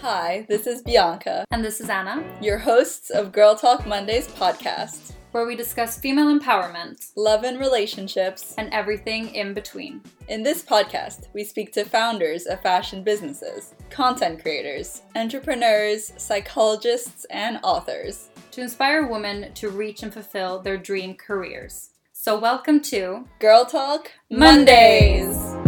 Hi, this is Bianca, And this is Anna, your hosts of Girl Talk Mondays podcast. where we discuss female empowerment Love and relationships. and everything in between. In this podcast, we speak to founders of fashion businesses, content creators, entrepreneurs, psychologists, and authors. to inspire women to reach and fulfill their dream careers. So, welcome to Girl Talk Mondays. Today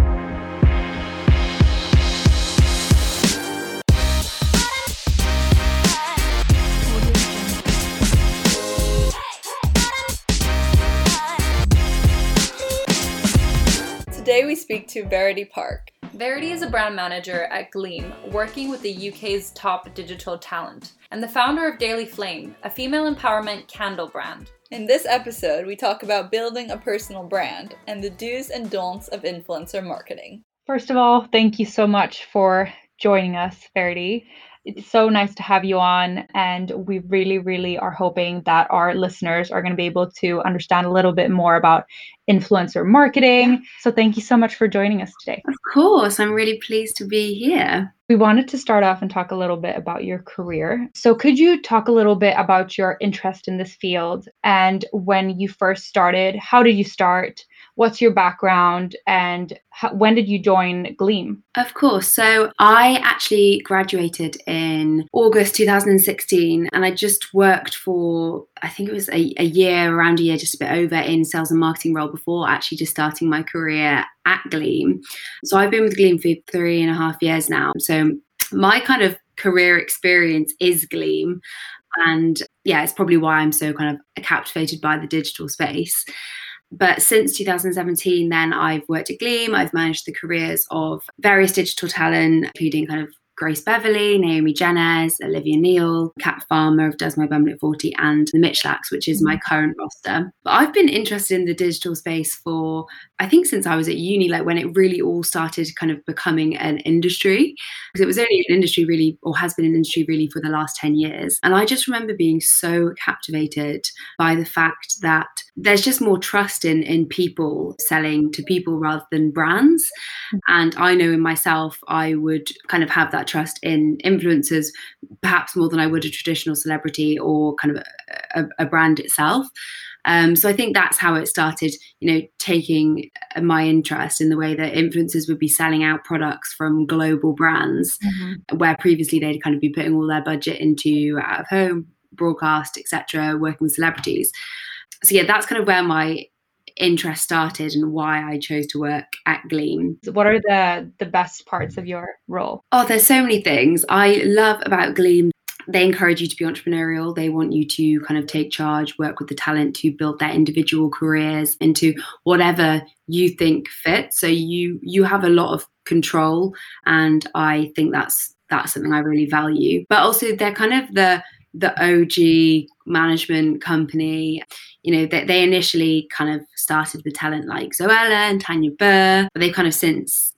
speak to Verity Park. Verity is a brand manager at Gleam, working with the UK's top digital talent, and the founder of Daily Flame, a female empowerment candle brand. In this episode, we talk about building a personal brand and the do's and don'ts of influencer marketing. First of all, thank you so much for joining us, Verity. It's so nice to have you on, and we really, really are hoping that our listeners are going to be able to understand a little bit more about influencer marketing. So, thank you so much for joining us today. Of course, I'm really pleased to be here. We wanted to start off and talk a little bit about your career. So, could you talk a little bit about your interest in this field and when you first started? How did you start? What's your background? And how, when did you join Gleam? Of course. So I actually graduated in August 2016 and I just worked for, I think it was a, a year, around a year, just a bit over in sales and marketing role before actually just starting my career at Gleam. So I've been with Gleam for three and a half years now. So my kind of career experience is Gleam. And yeah, it's probably why I'm so kind of captivated by the digital space. But since 2017, then I've worked at Gleam. I've managed the careers of various digital talent, including kind of Grace Beverley, Naomi Genes, Olivia Neill, Kat Farmer of Does My Bum Look 40, and the Michalaks, which is my mm. current roster. But I've been interested in the digital space for, I think, since I was at uni, like when it really all started kind of becoming an industry. Because it was only an industry really, or has been an industry really for the last 10 years. And I just remember being so captivated by the fact that there's just more trust in, in people selling to people rather than brands. Mm-hmm. And I know in myself, I would kind of have that trust in influencers, perhaps more than I would a traditional celebrity or kind of a, a, a brand itself. Um, so I think that's how it started, you know, taking my interest in the way that influencers would be selling out products from global brands, where previously they'd kind of be putting all their budget into out of home broadcast, etc., working with celebrities. So yeah, that's kind of where my interest started and why I chose to work at Gleam. What are the the best parts of your role? Oh, there's so many things I love about Gleam. They encourage you to be entrepreneurial. They want you to kind of take charge, work with the talent to build their individual careers into whatever you think fits. So you you have a lot of control, and I think that's that's something I really value. But also, they're kind of the the OG management company. You know, they, they initially kind of started with talent like Zoella and Tanya Burr, but they've kind of since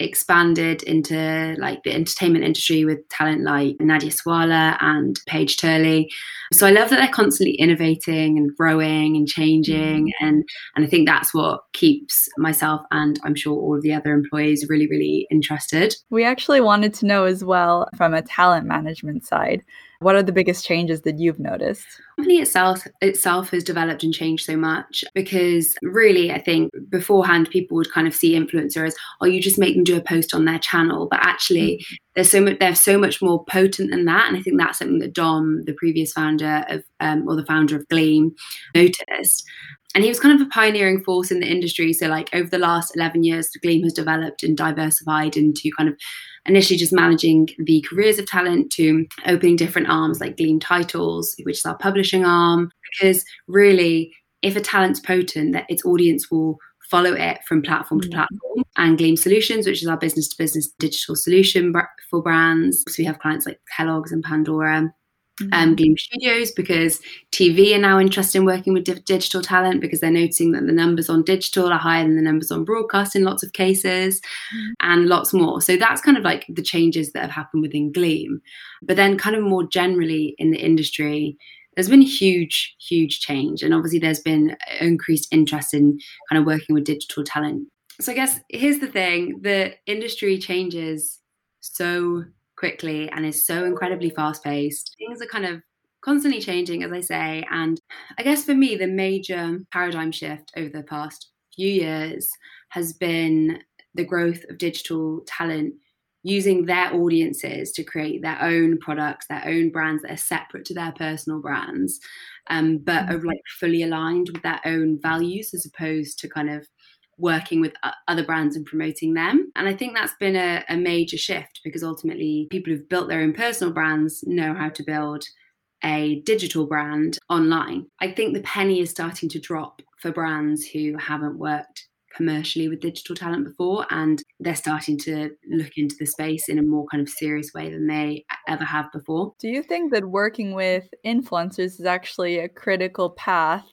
expanded into like the entertainment industry with talent like Nadia Sawalha and Paige Turley. So I love that they're constantly innovating and growing and changing mm. and and I think that's what keeps myself and I'm sure all of the other employees really really interested. We actually wanted to know as well from a talent management side, what are the biggest changes that you've noticed? company itself itself has developed and changed so much because really I think beforehand people would kind of see influencer as oh you just make them do a post on their channel. But actually there's so much they're so much more potent than that. And I think that's something that Dom the previous founder of um, or the founder of Gleam noticed. And he was kind of a pioneering force in the industry. So like over the last 11 years Gleam has developed and diversified into kind of initially just managing the careers of talent to opening different arms like Gleam Titles, which is our publishing arm. Because really, if a talent's potent, that its audience will follow it from platform to mm. platform. And Gleam Solutions, which is our business to business digital solution for brands. So we have clients like Kellogg's and Pandora. Um, Gleam Studios because TV are now interested in working with di- digital talent because they're noticing that the numbers on digital are higher than the numbers on broadcast in lots of cases and lots more. So that's kind of like the changes that have happened within Gleam. But then, kind of more generally in the industry, there's been huge, huge change. And obviously, there's been increased interest in kind of working with digital talent. So, I guess here's the thing the industry changes so quickly and is so incredibly fast paced. Things are kind of constantly changing, as I say. And I guess for me, the major paradigm shift over the past few years has been the growth of digital talent using their audiences to create their own products, their own brands that are separate to their personal brands, um, but are like fully aligned with their own values as opposed to kind of working with uh, other brands and promoting them. And I think that's been a, a major shift because ultimately people who've built their own personal brands know how to build a digital brand online. I think the penny is starting to drop for brands who haven't worked commercially with digital talent before and they're starting to look into the space in a more kind of serious way than they ever have before. Do you think that working with influencers is actually a critical path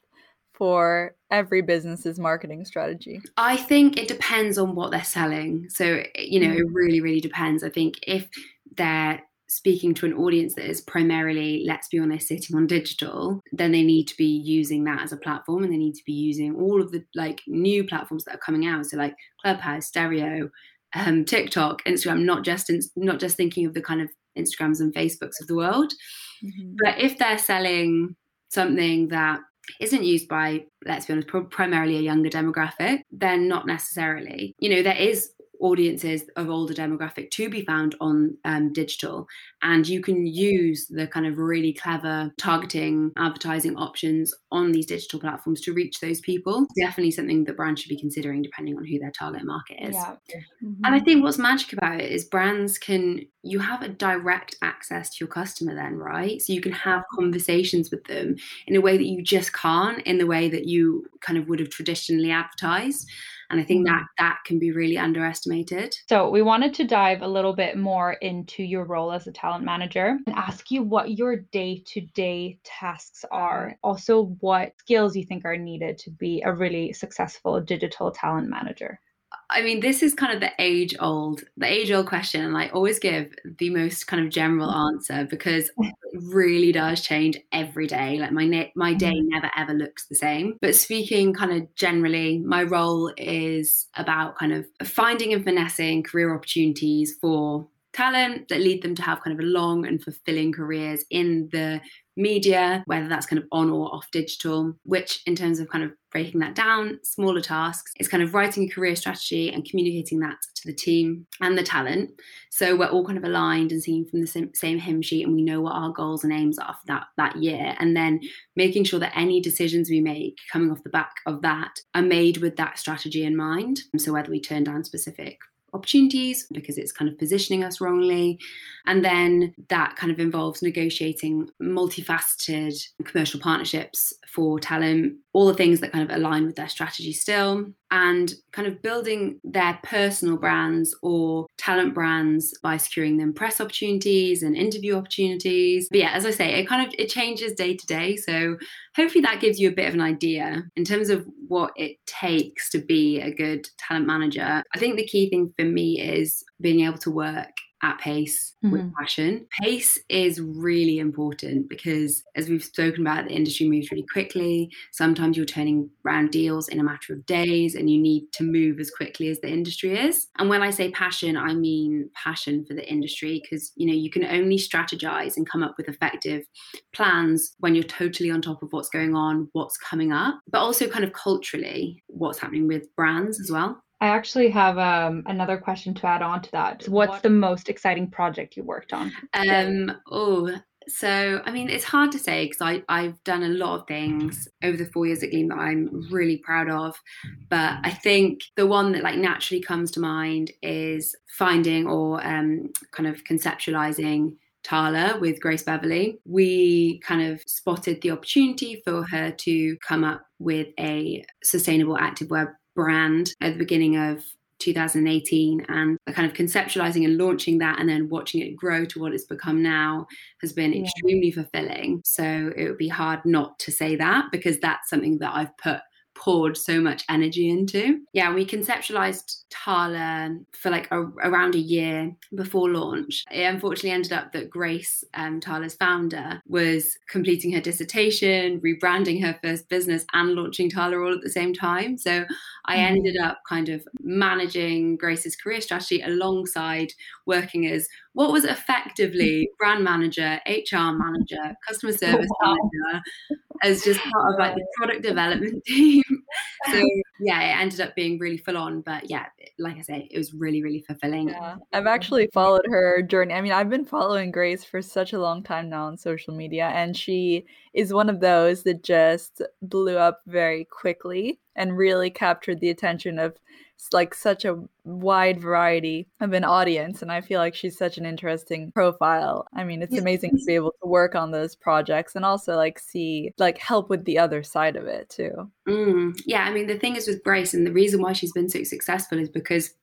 for every business's marketing strategy? I think it depends on what they're selling. So, you know, it mm. really, really depends. I think if they're speaking to an audience that is primarily, let's be honest, sitting on digital, then they need to be using that as a platform and they need to be using all of the like new platforms that are coming out. So like Clubhouse, Stereo, um, TikTok, Instagram, not just in, not just thinking of the kind of Instagrams and Facebooks of the world. Mm-hmm. But if they're selling something that isn't used by, let's be honest, primarily a younger demographic, then not necessarily. You know, there is audiences of older demographic to be found on um, digital. And you can use the kind of really clever targeting advertising options on these digital platforms to reach those people. Definitely something that brands should be considering depending on who their target market is. Yeah. mm-hmm. and i think what's magic about it is brands can you have a direct access to your customer then right? So you can have conversations with them in a way that you just can't in the way that you kind of would have traditionally advertised and I think that mm-hmm. that can be really underestimated. So, we wanted to dive a little bit more into your role as a talent manager and ask you what your day to day tasks are. Also, what skills you think are needed to be a really successful digital talent manager. I mean, this is kind of the age old, the age old question. And I always give the most kind of general answer because it really does change every day. Like my, my day mm-hmm. never ever looks the same. But speaking kind of generally, my role is about kind of finding and finessing career opportunities for talent that lead them to have kind of a long and fulfilling careers in the media, whether that's kind of on or off digital, which in terms of kind of breaking that down, smaller tasks, is kind of writing a career strategy and communicating that to the team and the talent. So we're all kind of aligned and singing from the same, same hymn sheet and we know what our goals and aims are for that, that year. And then making sure that any decisions we make coming off the back of that are made with that strategy in mind. So whether we turn down specific opportunities because it's kind of positioning us wrongly. And then that kind of involves negotiating multifaceted commercial partnerships for talent, all the things that kind of align with their strategy still, and kind of building their personal brands or talent brands by securing them press opportunities and interview opportunities. But yeah, as I say, it kind of it changes day to day. So hopefully that gives you a bit of an idea in terms of what it takes to be a good talent manager. I think the key thing for me is being able to work at pace mm-hmm. with passion. Pace is really important because, as we've spoken about, the industry moves really quickly. Sometimes you're turning around deals in a matter of days and you need to move as quickly as the industry is. And when I say passion, I mean passion for the industry because, you know, you can only strategize and come up with effective plans when you're totally on top of what's going on, what's coming up, but also kind of culturally, what's happening with brands as well. I actually have um, another question to add on to that. What's what? the most exciting project you worked on? Um, oh, so I mean, it's hard to say because I've done a lot of things over the four years at Gleam that I'm really proud of. But I think the one that like naturally comes to mind is finding or um, kind of conceptualizing Tala with Grace Beverley, we kind of spotted the opportunity for her to come up with a sustainable activewear brand at the beginning of 2018 and kind of conceptualizing and launching that and then watching it grow to what it's become now has been yeah. extremely fulfilling so it would be hard not to say that because that's something that I've put poured so much energy into. Yeah, we conceptualized Tala for like a, around a year before launch. It unfortunately ended up that Grace, um, Tala's founder, was completing her dissertation, rebranding her first business, and launching Tala all at the same time. So I mm-hmm. ended up kind of managing Grace's career strategy alongside working as what was effectively brand manager, HR manager, customer oh, service wow. manager, as just part of like the product development team. so yeah, it ended up being really full on. But yeah, like I say, it was really, really fulfilling. Yeah. I've actually followed her journey. I mean, I've been following Grace for such a long time now on social media, and she is one of those that just blew up very quickly and really captured the attention of like such a wide variety of an audience and i feel like she's such an interesting profile i mean it's amazing to be able to work on those projects and also like see like help with the other side of it too mm, yeah i mean the thing is with grace and the reason why she's been so successful is because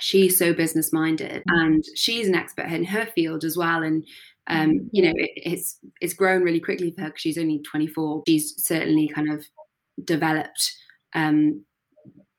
she's so business minded mm. and she's an expert in her field as well and um, mm. you know it, it's it's grown really quickly for her because she's only 24 she's certainly kind of developed um,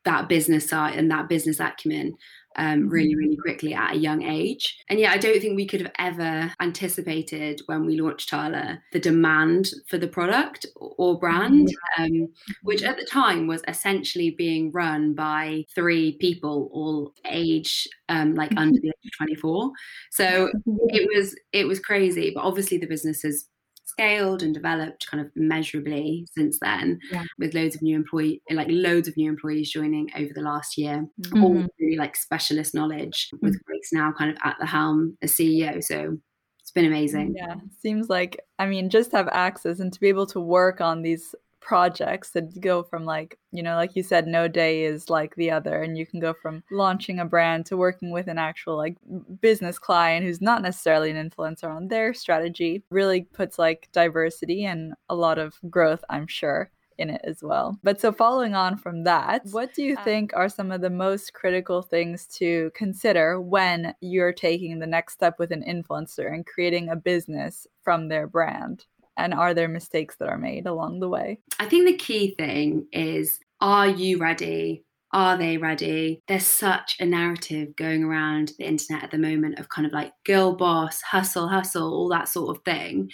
that business side and that business acumen um, really, mm-hmm. really quickly at a young age. And yeah, I don't think we could have ever anticipated when we launched Tala the demand for the product or brand, mm-hmm. um, which at the time was essentially being run by three people, all age um, like under the age of 24. So it was it was crazy. But obviously the business has scaled and developed kind of measurably since then yeah. with loads of new employee like loads of new employees joining over the last year mm-hmm. all really like specialist knowledge mm-hmm. with Grace now kind of at the helm as CEO so it's been amazing yeah seems like I mean just have access and to be able to work on these projects that go from like you know like you said no day is like the other and you can go from launching a brand to working with an actual like business client who's not necessarily an influencer on their strategy really puts like diversity and a lot of growth i'm sure in it as well. But so following on from that, what do you um, think are some of the most critical things to consider when you're taking the next step with an influencer and creating a business from their brand? And are there mistakes that are made along the way? I think the key thing is are you ready? Are they ready? There's such a narrative going around the internet at the moment of kind of like girl boss, hustle, hustle, all that sort of thing.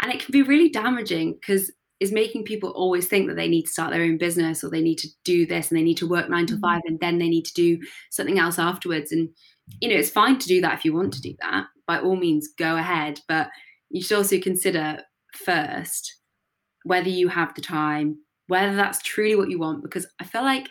And it can be really damaging because it's making people always think that they need to start their own business or they need to do this and they need to work nine to mm-hmm. five and then they need to do something else afterwards. And, you know, it's fine to do that if you want to do that. By all means, go ahead. But you should also consider first whether you have the time, whether that's truly what you want. Because I feel like,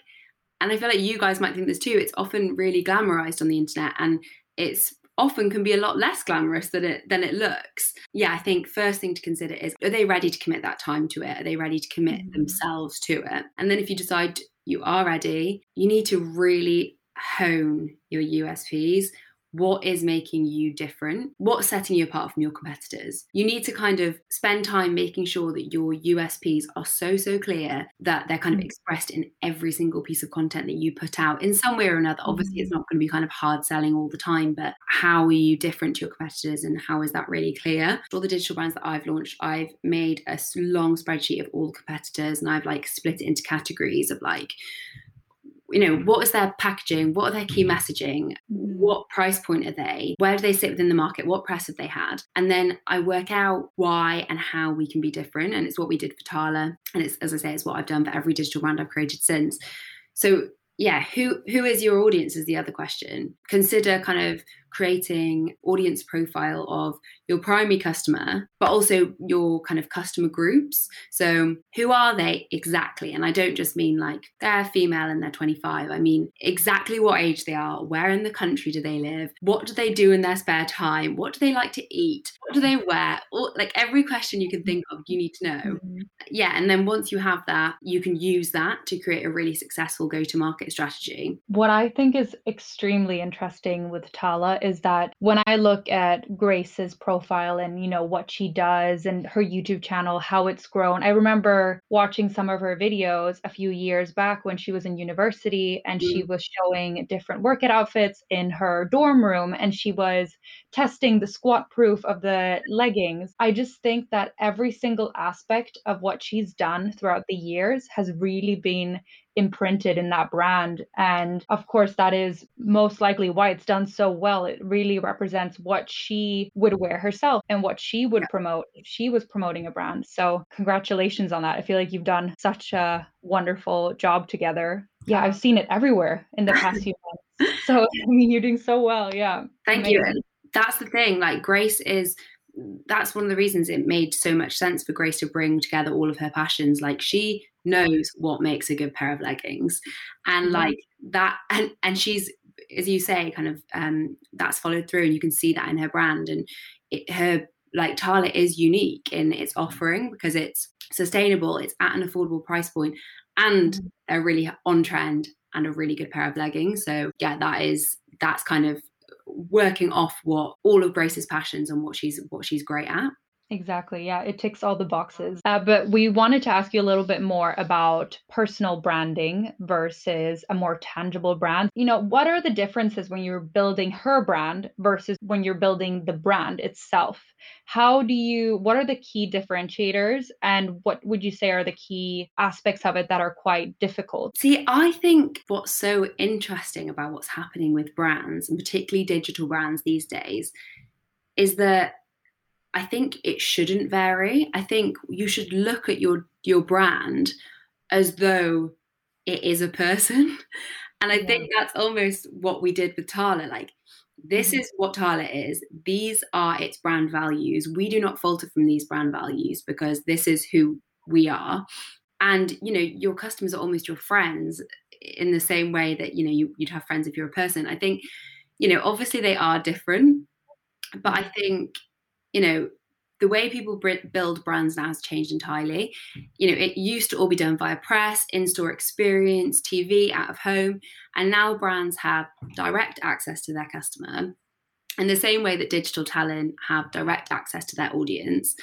and I feel like you guys might think this too, it's often really glamorized on the internet and it's often can be a lot less glamorous than it than it looks. Yeah, I think first thing to consider is are they ready to commit that time to it? Are they ready to commit mm-hmm. themselves to it? And then if you decide you are ready, you need to really hone your USPs what is making you different, what's setting you apart from your competitors. You need to kind of spend time making sure that your USPs are so, so clear that they're kind of mm. expressed in every single piece of content that you put out in some way or another. Obviously, it's mm. not going to be kind of hard selling all the time, but how are you different to your competitors and how is that really clear? For all the digital brands that I've launched, I've made a long spreadsheet of all the competitors and I've like split it into categories of like, you know what is their packaging? What are their key messaging? Mm. what price point are they? Where do they sit within the market? What press have they had? And then i work out why and how we can be different and it's what we did for tala. And it's as i say it's what i've done for every digital brand i've created since. So yeah who who is your audience is the other question. Consider kind of creating audience profile of your primary customer but also your kind of customer groups. So who are they exactly? And i don't just mean like they're female and they're 25 i mean exactly what age they are where in the country do they live what do they do in their spare time what do they like to eat what do they wear? All, like every question you can think of you need to know. Mm-hmm. yeah and then once you have that you can use that to create a really successful go to market strategy. What i think is extremely interesting with tala is that when I look at Grace's profile and you know what she does and her YouTube channel, how it's grown, I remember watching some of her videos a few years back when she was in university and mm. she was showing different workout outfits in her dorm room and she was testing the squat proof of the leggings. I just think that every single aspect of what she's done throughout the years has really been imprinted in that brand. And of course, that is most likely why it's done so well. It really represents what she would wear herself and what she would yeah. promote if she was promoting a brand. So, congratulations on that. I feel like you've done such a wonderful job together. Yeah, I've seen it everywhere in the past few months. So, I mean, you're doing so well. Yeah. Thank Amazing. you that's the thing. Like Grace is that's one of the reasons it made so much sense for Grace to bring together all of her passions. Like she knows what makes a good pair of leggings, and mm-hmm. like that, and and she's as you say, kind of um, that's followed through, and you can see that in her brand and it, her like Tala is unique in its offering because it's sustainable, it's at an affordable price point, and mm-hmm. a really on trend and a really good pair of leggings. So yeah, that is that's kind of working off what all of Grace's passions and what she's what she's great at. Exactly. Yeah, it ticks all the boxes. Uh, but we wanted to ask you a little bit more about personal branding versus a more tangible brand. You know, what are the differences when you're building her brand versus when you're building the brand itself? How do you, what are the key differentiators and what would you say are the key aspects of it that are quite difficult? See, I think what's so interesting about what's happening with brands and particularly digital brands these days is that I think it shouldn't vary. I think you should look at your your brand as though it is a person. And I yeah. think that's almost what we did with Tala. Like, this mm-hmm. is what Tala is. These are its brand values. We do not falter from these brand values because this is who we are. And you know, your customers are almost your friends in the same way that you know you, you'd have friends if you're a person. I think, you know, obviously they are different, but I think you know, the way people build brands now has changed entirely. You know, it used to all be done via press, in-store experience, TV, out of home, and now brands have direct access to their customer in the same way that digital talent have direct access to their audience.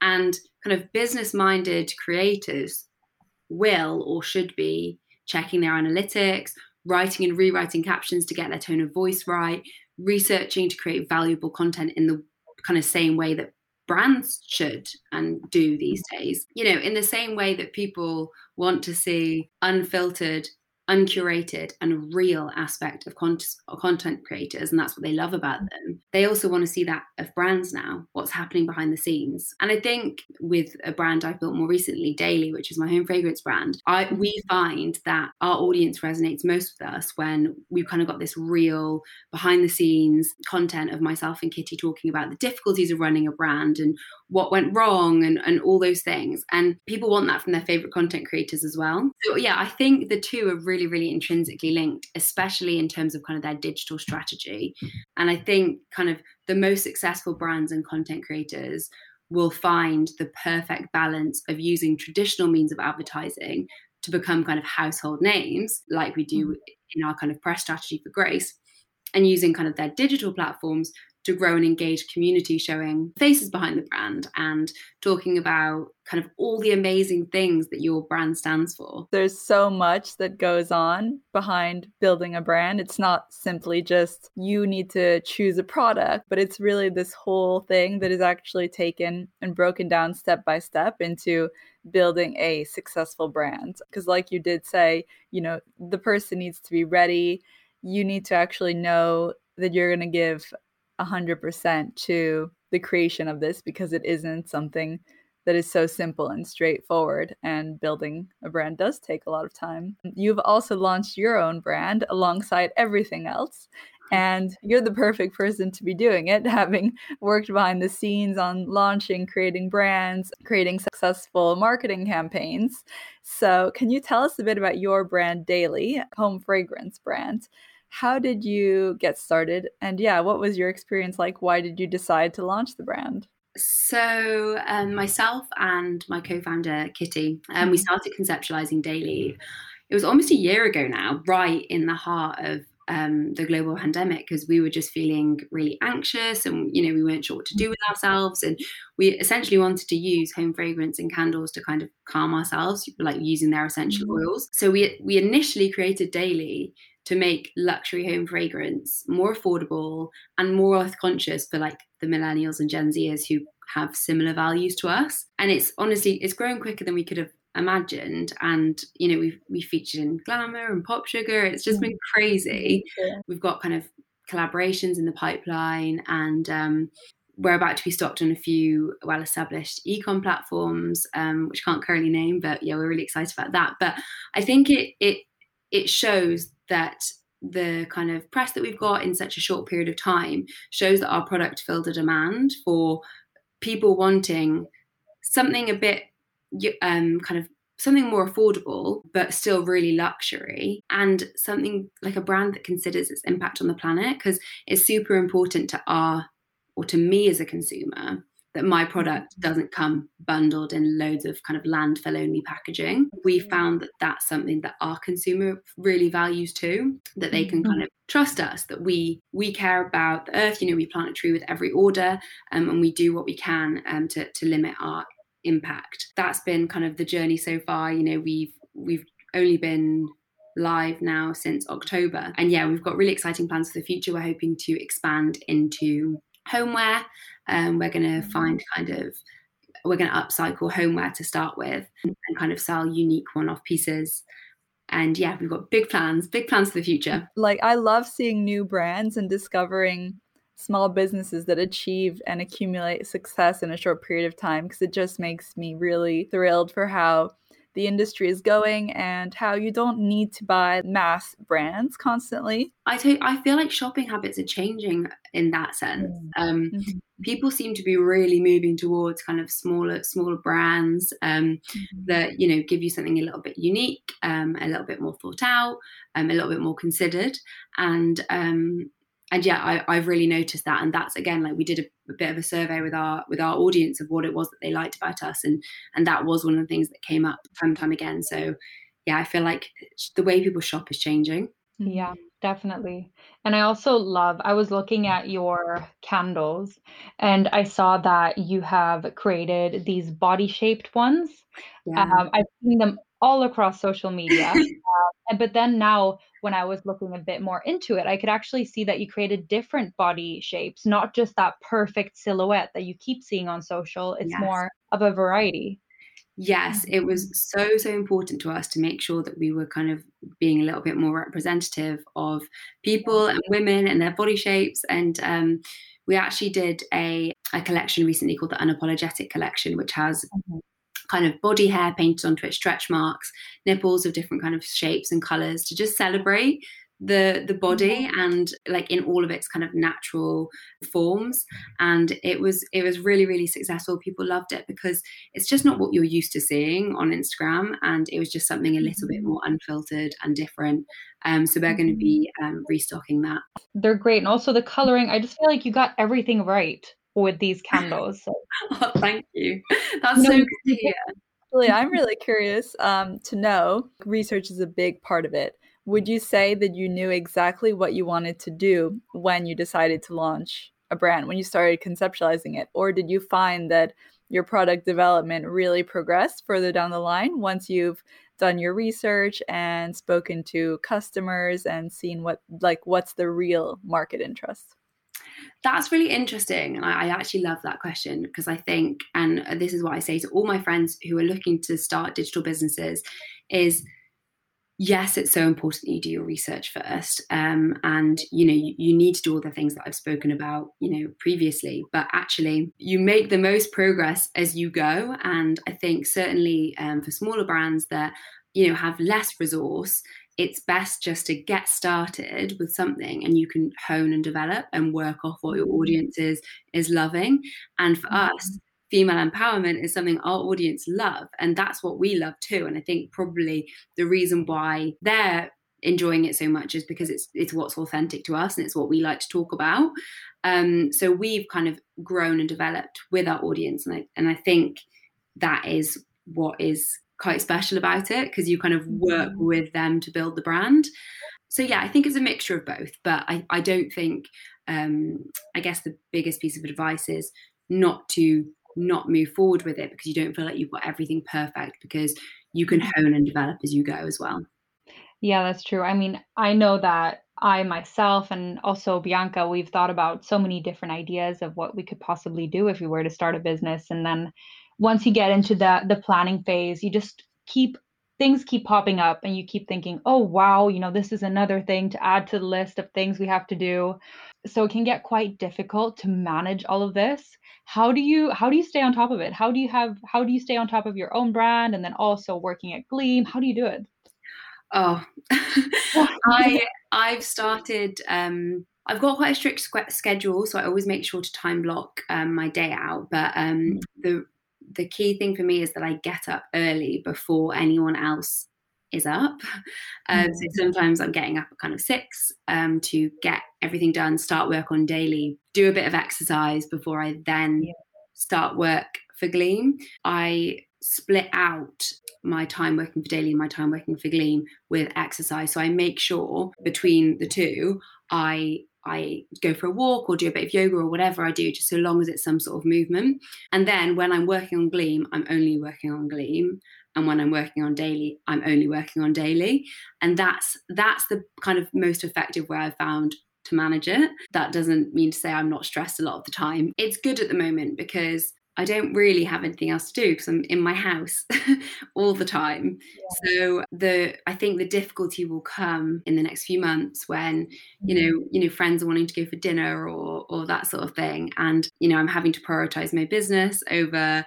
And kind of business-minded creators will or should be checking their analytics, writing and rewriting captions to get their tone of voice right, researching to create valuable content in the kind of same way that brands should and do these days. You know, in the same way that people want to see unfiltered uncurated and real aspect of content creators, and that's what they love about them. They also want to see that of brands now, what's happening behind the scenes. And I think with a brand I've built more recently, Daily, which is my home fragrance brand, I, we find that our audience resonates most with us when we've kind of got this real behind the scenes content of myself and Kitty talking about the difficulties of running a brand and what went wrong and, and all those things. And people want that from their favorite content creators as well. So, yeah, I think the two are really, really intrinsically linked, especially in terms of kind of their digital strategy. And I think kind of the most successful brands and content creators will find the perfect balance of using traditional means of advertising to become kind of household names, like we do mm. in our kind of press strategy for Grace, and using kind of their digital platforms to grow an engaged community showing faces behind the brand and talking about kind of all the amazing things that your brand stands for. There's so much that goes on behind building a brand. It's not simply just you need to choose a product, but it's really this whole thing that is actually taken and broken down step by step into building a successful brand. Because, like you did say, you know, the person needs to be ready. You need to actually know that you're going to give 100% to the creation of this because it isn't something that is so simple and straightforward and building a brand does take a lot of time. You've also launched your own brand alongside everything else and you're the perfect person to be doing it having worked behind the scenes on launching creating brands creating successful marketing campaigns so can you tell us a bit about your brand daily home fragrance brand how did you get started? And yeah, what was your experience like? Why did you decide to launch the brand? So, um, myself and my co founder, Kitty, um, we mm-hmm. started conceptualizing daily. It was almost a year ago now, right in the heart of um, the global pandemic because we were just feeling really anxious and you know we weren't sure what to do with ourselves and we essentially wanted to use home fragrance and candles to kind of calm ourselves like using their essential mm-hmm. oils so we we initially created daily to make luxury home fragrance more affordable and more earth conscious for like the millennials and Gen Zers who have similar values to us. And it's honestly, it's growing quicker than we could have imagined. And, you know, we've, we featured in Glamour and Pop Sugar. It's just been crazy. Yeah. We've got kind of collaborations in the pipeline and, um, we're about to be stocked on a few well established ecom platforms, um, which can't currently name, but yeah, we're really excited about that. But I think it it it shows that the kind of press that we've got in such a short period of time shows that our product filled a demand for people wanting something a bit um, kind of something more affordable but still really luxury and something like a brand that considers its impact on the planet because it's super important to our or to me as a consumer that my product doesn't come bundled in loads of kind of landfill only packaging. We found that that's something that our consumer really values too, that they can kind mm-hmm. of trust us that we we care about the earth. You know, we plant a tree with every order, um, and we do what we can um, to to limit our impact. That's been kind of the journey so far. You know, we've we've only been live now since October, and yeah, we've got really exciting plans for the future. We're hoping to expand into homeware. Um, we're going to mm-hmm. find kind of we're going to upcycle homeware to start with and kind of sell unique one-off pieces and yeah we've got big plans big plans for the future like i love seeing new brands and discovering small businesses that achieve and accumulate success in a short period of time because it just makes me really thrilled for how the industry is going and how you don't need to buy mass brands constantly. I t- I feel like shopping habits are changing in that sense. Mm. Um, mm-hmm. People seem to be really moving towards kind of smaller smaller brands um, mm-hmm. that you know give you something a little bit unique, um, a little bit more thought out, um, a little bit more considered, and um, and yeah I, have really noticed that. And that's again like we did a, a, bit of a survey with our with our audience of what it was that they liked about us. And and that was one of the things that came up time and time again. So yeah i feel like the way people shop is changing. Yeah definitely. And i also love i was looking at your candles and i saw that you have created these body shaped ones. Yeah. um, i've seen them all across social media. uh, but then now, when I was looking a bit more into it, I could actually see that you created different body shapes, not just that perfect silhouette that you keep seeing on social. It's yes. more of a variety. Yes, it was mm-hmm. so, so important to us to make sure that we were kind of being a little bit more representative of people and women and their body shapes. And um, we actually did a, a collection recently called the Unapologetic Collection, which has mm-hmm kind of body hair painted onto it, stretch marks, nipples of different kind of shapes and colors to just celebrate the the body mm-hmm. and like in all of its kind of natural forms. And it was it was really really successful. People loved it because it's just not what you're used to seeing on instagram and it was just something a little bit mm-hmm. more unfiltered and different. Um so we're going to be mm-hmm. um, restocking that. They're great. And also the coloring i just feel like you got everything right with these candles. So. oh, thank you. That's so good to hear. Actually, I'm really curious um, to know. Research is a big part of it. Would you say that you knew exactly what you wanted to do when you decided to launch a brand, when you started conceptualizing it? Or did you find that your product development really progressed further down the line once you've done your research and spoken to customers and seen what like what's the real market interest? That's really interesting. And I, I actually love that question because I think, and this is what I say to all my friends who are looking to start digital businesses, is yes, it's so important that you do your research first. Um, and, you know, you, you, need to do all the things that I've spoken about, you know, previously, but actually you make the most progress as you go. And I think certainly um, for smaller brands that, you know, have less resource, it's best just to get started with something and you can hone and develop and work off what your mm-hmm. audience is is loving and for mm-hmm. us female empowerment is something our audience love and that's what we love too and i think probably the reason why they're enjoying it so much is because it's it's what's authentic to us and it's what we like to talk about um, so we've kind of grown and developed with our audience and I, and I think that is what is quite special about it because you kind of work mm-hmm. with them to build the brand. So yeah, I think it's a mixture of both, but I, I don't think um, I guess the biggest piece of advice is not to not move forward with it because you don't feel like you've got everything perfect because you can mm-hmm. hone and develop as you go as well. Yeah, that's true. I mean, I know that I myself and also Bianca, we've thought about so many different ideas of what we could possibly do if we were to start a business. And then once you get into the the planning phase, you just keep things keep popping up and you keep thinking, "Oh wow, you know, this is another thing to add to the list of things we have to do." So it can get quite difficult to manage all of this. How do you how do you stay on top of it? How do you have how do you stay on top of your own brand and then also working at Gleam? How do you do it? Oh, I I've started. Um, I've got quite a strict schedule, so I always make sure to time block um, my day out. But um, mm. the the key thing for me is that I get up early before anyone else is up. Um, so mm. sometimes I'm getting up at kind of six um, to get everything done, start work on daily, do a bit of exercise before I then yeah. start work for Gleam. I split out my time working for daily and my time working for Gleam with exercise. So I make sure between the two, I I go for a walk or do a bit of yoga or whatever I do, just so long as it's some sort of movement. And then when I'm working on Gleam, I'm only working on Gleam. And when I'm working on daily, I'm only working on daily. And that's that's the kind of most effective way I've found to manage it. That doesn't mean to say I'm not stressed a lot of the time. It's good at the moment because I don't really have anything else to do because I'm in my house all the time. Yeah. So the I think the difficulty will come in the next few months when you know mm-hmm. you know friends are wanting to go for dinner or or that sort of thing, and you know I'm having to prioritize my business over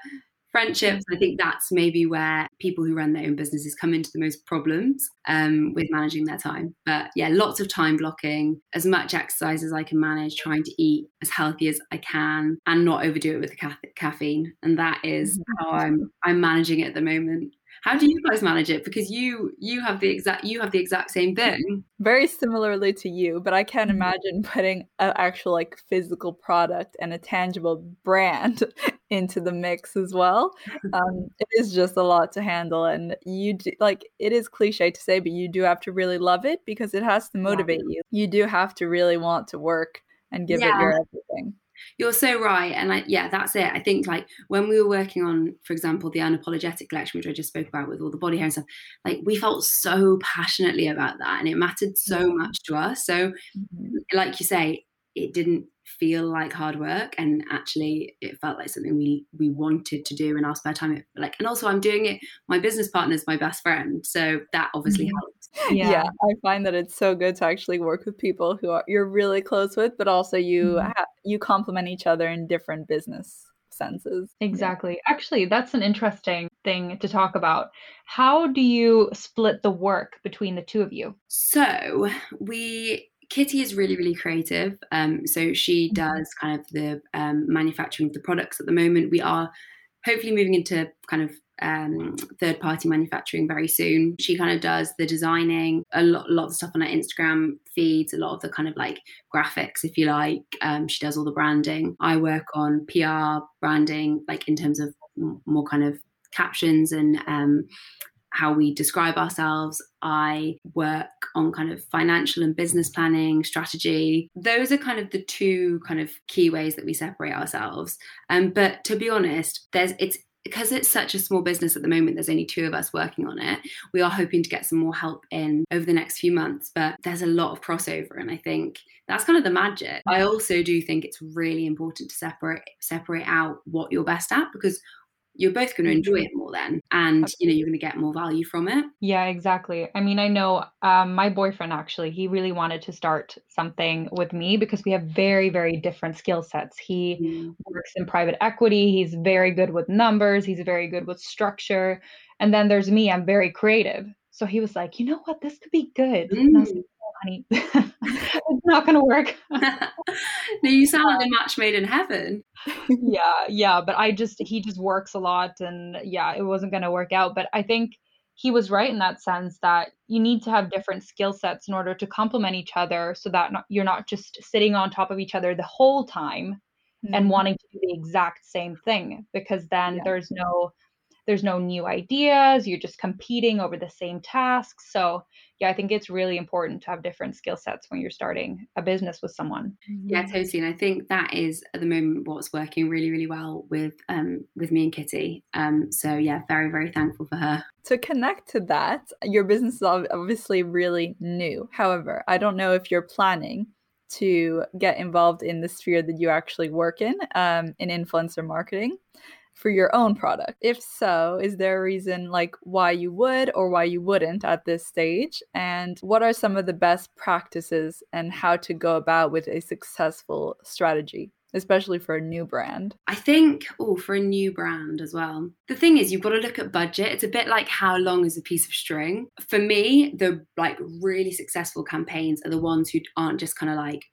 friendships. I think that's maybe where people who run their own businesses come into the most problems um, with managing their time. But yeah, lots of time blocking, as much exercise as I can manage, trying to eat as healthy as I can, and not overdo it with the ca- caffeine. And that is mm-hmm. how I'm I'm managing it at the moment. How do you guys manage it? Because you you have the exact you have the exact same thing. Very similarly to you, but I can't mm-hmm. imagine putting an actual like physical product and a tangible brand into the mix as well. Um, it is just a lot to handle, and you do, like it is cliche to say, but you do have to really love it because it has to motivate yeah. you. You do have to really want to work and give yeah. it your everything. You're so right. And like, yeah, that's it. I think like when we were working on, for example, the unapologetic collection, which I just spoke about with all the body hair and stuff, like we felt so passionately about that and it mattered so much to us. So, mm-hmm. like you say, it didn't feel like hard work and actually it felt like something we we wanted to do in our spare time like and also i'm doing it my business partner is my best friend so that obviously mm-hmm. helps yeah. yeah. i find that it's so good to actually work with people who are you're really close with but also you mm-hmm. ha- you complement each other in different business senses exactly yeah. actually that's an interesting thing to talk about how do you split the work between the two of you so we Kitty is really, really creative. Um, so she mm-hmm. does kind of the um, manufacturing of the products at the moment. We are hopefully moving into kind of um, third party manufacturing very soon. She kind of does the designing, a lot, a lot of the stuff on her Instagram feeds, a lot of the kind of like graphics, if you like. Um, she does all the branding. I work on PR branding, like in terms of more kind of captions and um, how we describe ourselves. I work on kind of financial and business planning, strategy. Those are kind of the two kind of key ways that we separate ourselves. Um, but to be honest, there's it's because it's such a small business at the moment, there's only two of us working on it. We are hoping to get some more help in over the next few months, but there's a lot of crossover, and I think that's kind of the magic. I also do think it's really important to separate separate out what you're best at because you're both going to enjoy mm-hmm. it more then and you know you're going to get more value from it. Yeah exactly. I mean i know um, my boyfriend actually he really wanted to start something with me because we have very very different skill sets. He mm. works in private equity he's very good with numbers he's very good with structure and then there's me i'm very creative. So he was like you know what? This could be good. Mm honey, it's not going to work. no, you sound like a match made in heaven. yeah, yeah, but I just he just works a lot, and yeah, it wasn't going to work out. But I think he was right in that sense that you need to have different skill sets in order to complement each other, so that not, you're not just sitting on top of each other the whole time mm-hmm. and wanting to do the exact same thing, because then yeah. there's no there's no new ideas you're just competing over the same tasks. So yeah i think it's really important to have different skill sets when you're starting a business with someone. Yeah totally and i think that is at the moment what's working really really well with um with me and kitty. Um so yeah very very thankful for her. To connect to that your business is obviously really new. However i don't know if you're planning to get involved in the sphere that you actually work in um, in influencer marketing for your own product? If so, is there a reason like why you would or why you wouldn't at this stage? And what are some of the best practices and how to go about with a successful strategy especially for a new brand? I think, oh, for a new brand as well. The thing is, you've got to look at budget. It's a bit like how long is a piece of string. For me, the like really successful campaigns are the ones who aren't just kind of like,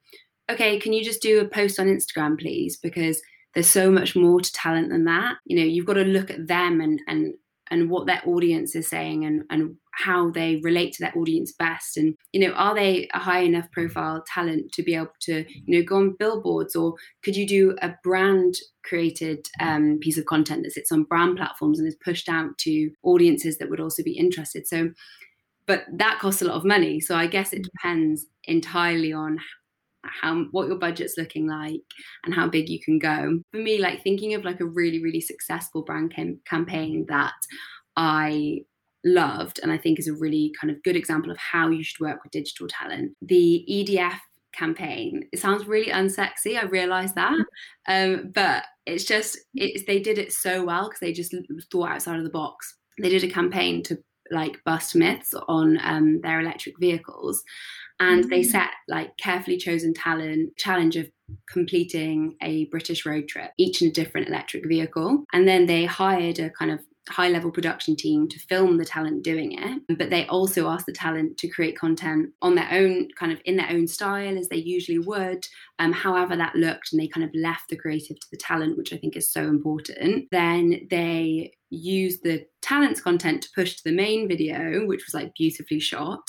okay, can you just do a post on Instagram, please? Because there's so much more to talent than that. You know, you've got to look at them and and and what their audience is saying and and how they relate to their audience best. And you know are they a high enough profile talent to be able to you know go on billboards? Or could you do a brand created um, piece of content that sits on brand platforms and is pushed out to audiences that would also be interested? So but that costs a lot of money. So i guess it depends entirely on how what your budget's looking like and how big you can go. For me like thinking of like a really really successful brand cam- campaign that i loved and i think is a really kind of good example of how you should work with digital talent the edf campaign. It sounds really unsexy i realize that um, but it's just it's they did it so well because they just thought outside of the box. They did a campaign to like bust myths on um, their electric vehicles and they mm. set like carefully chosen talent challenge of completing a british road trip each in a different electric vehicle and then they hired a kind of high level production team to film the talent doing it but they also asked the talent to create content on their own kind of in their own style as they usually would um, however that looked and they kind of left the creative to the talent which i think is so important. Then they use the talent's content to push to the main video which was like beautifully shot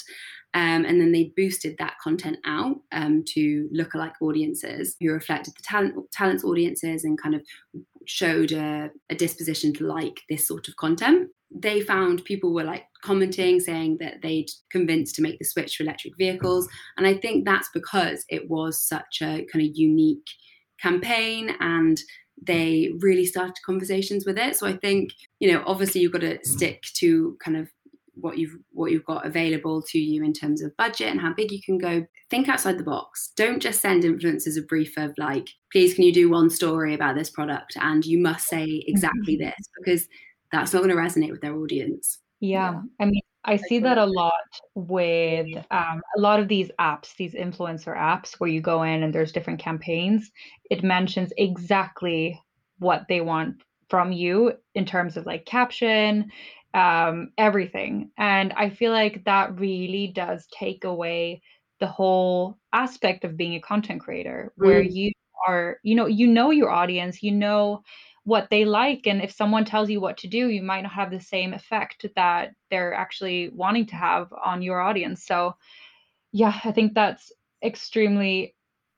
um, and then they boosted that content out um, to lookalike audiences who reflected the talent talents audiences and kind of showed a, a disposition to like this sort of content. They found people were like commenting saying that they'd convinced to make the switch to electric vehicles. And I think that's because it was such a kind of unique campaign and they really started conversations with it. So I think, you know, obviously you've got to stick to kind of what you've what you've got available to you in terms of budget and how big you can go think outside the box don't just send influencers a brief of like please can you do one story about this product and you must say exactly mm-hmm. this because that's not going to resonate with their audience yeah, yeah. i mean I see that a lot with um, a lot of these apps, these influencer apps, where you go in and there's different campaigns. It mentions exactly what they want from you in terms of like caption, um, everything. And I feel like that really does take away the whole aspect of being a content creator, where mm. you are, you know, you know your audience, you know what they like and if someone tells you what to do you might not have the same effect that they're actually wanting to have on your audience so yeah i think that's extremely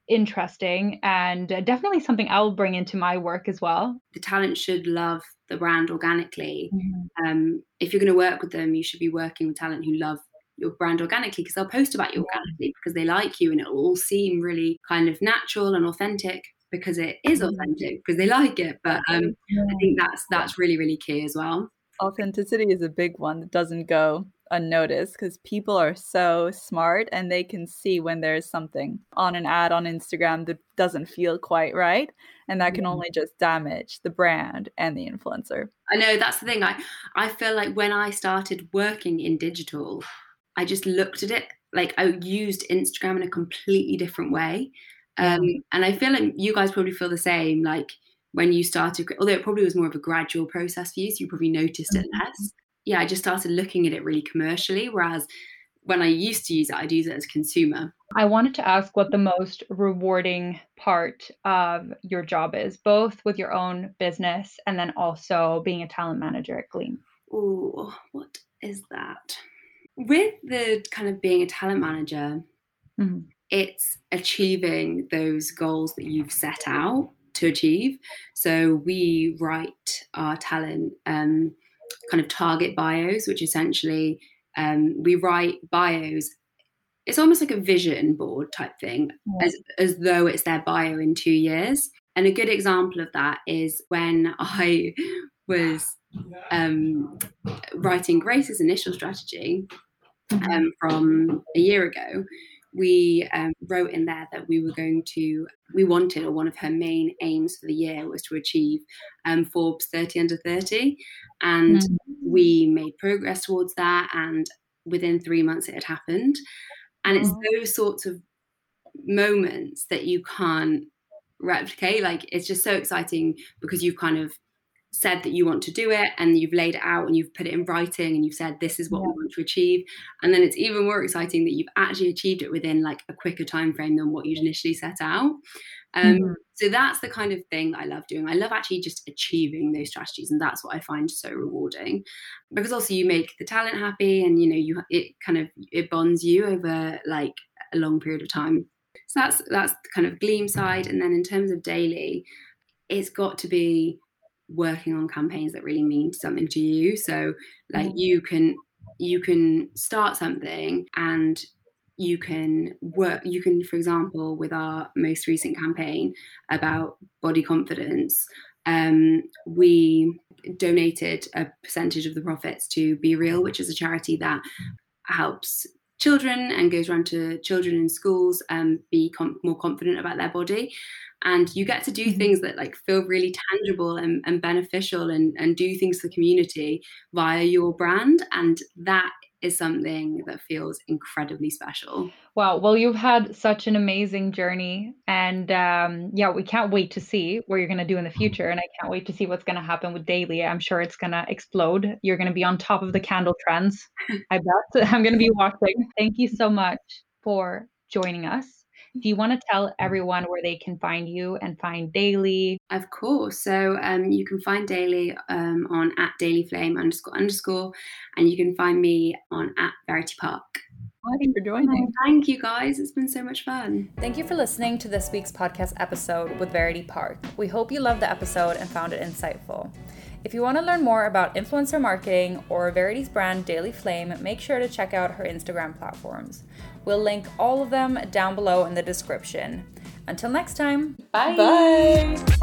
interesting and definitely something I'll bring into my work as well. The talent should love the brand organically. Mm-hmm. Um, if you're going to work with them, you should be working with talent who love your brand organically because they'll post about you organically because they like you and it'll all seem really kind of natural and authentic because it is mm-hmm. authentic because they like it. But um, I think that's that's really really key as well. Authenticity is a big one that doesn't go unnoticed because people are so smart and they can see when there's something on an ad on Instagram that doesn't feel quite right. And that can only just damage the brand and the influencer. I know that's the thing. I, I feel like when I started working in digital, I just looked at it like I used Instagram in a completely different way. Um, and I feel like you guys probably feel the same. Like when you started, although it probably was more of a gradual process for you, so you probably noticed it mm-hmm. less yeah, I just started looking at it really commercially. Whereas when I used to use it, I'd use it as a consumer. I wanted to ask what the most rewarding part of your job is, both with your own business and then also being a talent manager at Gleam. Oh, what is that? With the kind of being a talent manager, mm-hmm. it's achieving those goals that you've set out to achieve. So we write our talent um, kind of target bios, which essentially um, we write bios. It's almost like a vision board type thing, yeah. as, as though it's their bio in two years. And a good example of that is when I was um, writing Grace's initial strategy mm-hmm. um, from a year ago we um, wrote in there that we were going to, we wanted, or one of her main aims for the year was to achieve um, Forbes 30 under 30. And mm-hmm. we made progress towards that. And within three months, it had happened. And it's those sorts of moments that you can't replicate. Like it's just so exciting because you've kind of said that you want to do it and you've laid it out and you've put it in writing and you've said this is what yeah. we want to achieve. And then it's even more exciting that you've actually achieved it within like a quicker time frame than what you'd initially set out. Um, mm-hmm. so that's the kind of thing i love doing. I love actually just achieving those strategies and that's what i find so rewarding. Because also you make the talent happy and you know you it kind of it bonds you over like a long period of time. So that's that's the kind of gleam side. And then in terms of daily it's got to be working on campaigns that really mean something to you so like mm-hmm. you can you can start something and you can work you can for example with our most recent campaign about body confidence um, we donated a percentage of the profits to be real which is a charity that helps children and goes around to children in schools and be com- more confident about their body and you get to do mm-hmm. things that like feel really tangible and, and beneficial and, and do things for the community via your brand and that is something that feels incredibly special. Wow. Well, you've had such an amazing journey. And um, yeah, we can't wait to see what you're going to do in the future. And I can't wait to see what's going to happen with Daily. I'm sure it's going to explode. You're going to be on top of the candle trends. I bet. I'm going to be watching. Thank you so much for joining us do you want to tell everyone where they can find you and find Daily? Of course. So um, you can find Daily um, on at Daily Flame underscore underscore, and you can find me on at Verity Park. Thank you for joining. Thank you guys. It's been so much fun. Thank you for listening to this week's podcast episode with Verity Park. We hope you loved the episode and found it insightful. If you want to learn more about influencer marketing or Verity's brand Daily Flame, make sure to check out her Instagram platforms. We'll link all of them down below in the description. Until next time, bye. Bye.